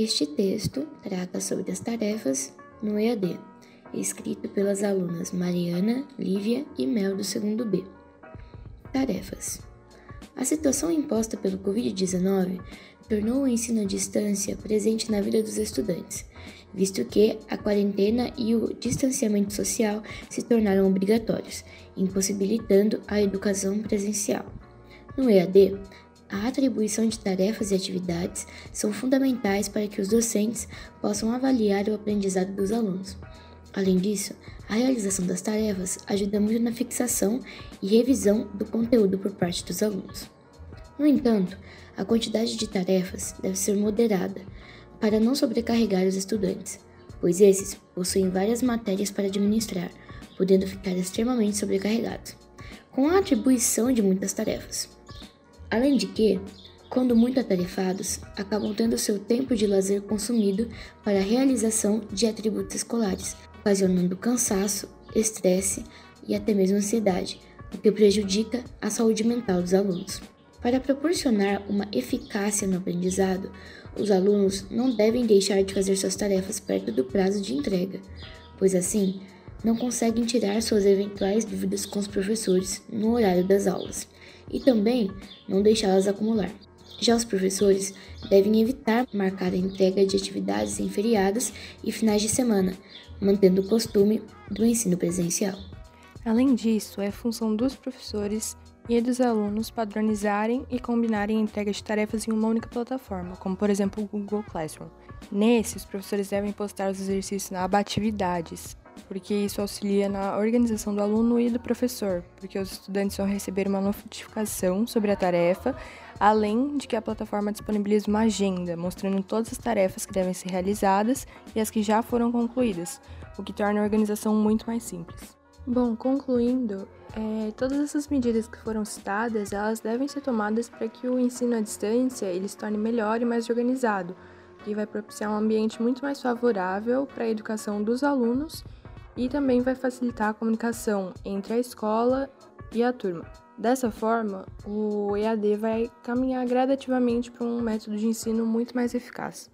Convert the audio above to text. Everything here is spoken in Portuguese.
Este texto trata sobre as tarefas no EAD, escrito pelas alunas Mariana, Lívia e Mel do segundo B. Tarefas. A situação imposta pelo Covid-19 tornou o ensino à distância presente na vida dos estudantes, visto que a quarentena e o distanciamento social se tornaram obrigatórios, impossibilitando a educação presencial. No EAD, a atribuição de tarefas e atividades são fundamentais para que os docentes possam avaliar o aprendizado dos alunos. Além disso, a realização das tarefas ajuda muito na fixação e revisão do conteúdo por parte dos alunos. No entanto, a quantidade de tarefas deve ser moderada para não sobrecarregar os estudantes, pois esses possuem várias matérias para administrar, podendo ficar extremamente sobrecarregados, com a atribuição de muitas tarefas. Além de que, quando muito atarefados, acabam tendo seu tempo de lazer consumido para a realização de atributos escolares, ocasionando cansaço, estresse e até mesmo ansiedade, o que prejudica a saúde mental dos alunos. Para proporcionar uma eficácia no aprendizado, os alunos não devem deixar de fazer suas tarefas perto do prazo de entrega, pois assim não conseguem tirar suas eventuais dúvidas com os professores no horário das aulas e também não deixá-las acumular. Já os professores devem evitar marcar a entrega de atividades em feriados e finais de semana, mantendo o costume do ensino presencial. Além disso, é função dos professores e dos alunos padronizarem e combinarem a entrega de tarefas em uma única plataforma, como por exemplo o Google Classroom. Nesse, os professores devem postar os exercícios na aba Atividades, porque isso auxilia na organização do aluno e do professor, porque os estudantes vão receber uma notificação sobre a tarefa, além de que a plataforma disponibiliza uma agenda mostrando todas as tarefas que devem ser realizadas e as que já foram concluídas, o que torna a organização muito mais simples. Bom, concluindo, é, todas essas medidas que foram citadas, elas devem ser tomadas para que o ensino à distância ele se torne melhor e mais organizado, e vai propiciar um ambiente muito mais favorável para a educação dos alunos e também vai facilitar a comunicação entre a escola e a turma. Dessa forma, o EAD vai caminhar gradativamente para um método de ensino muito mais eficaz.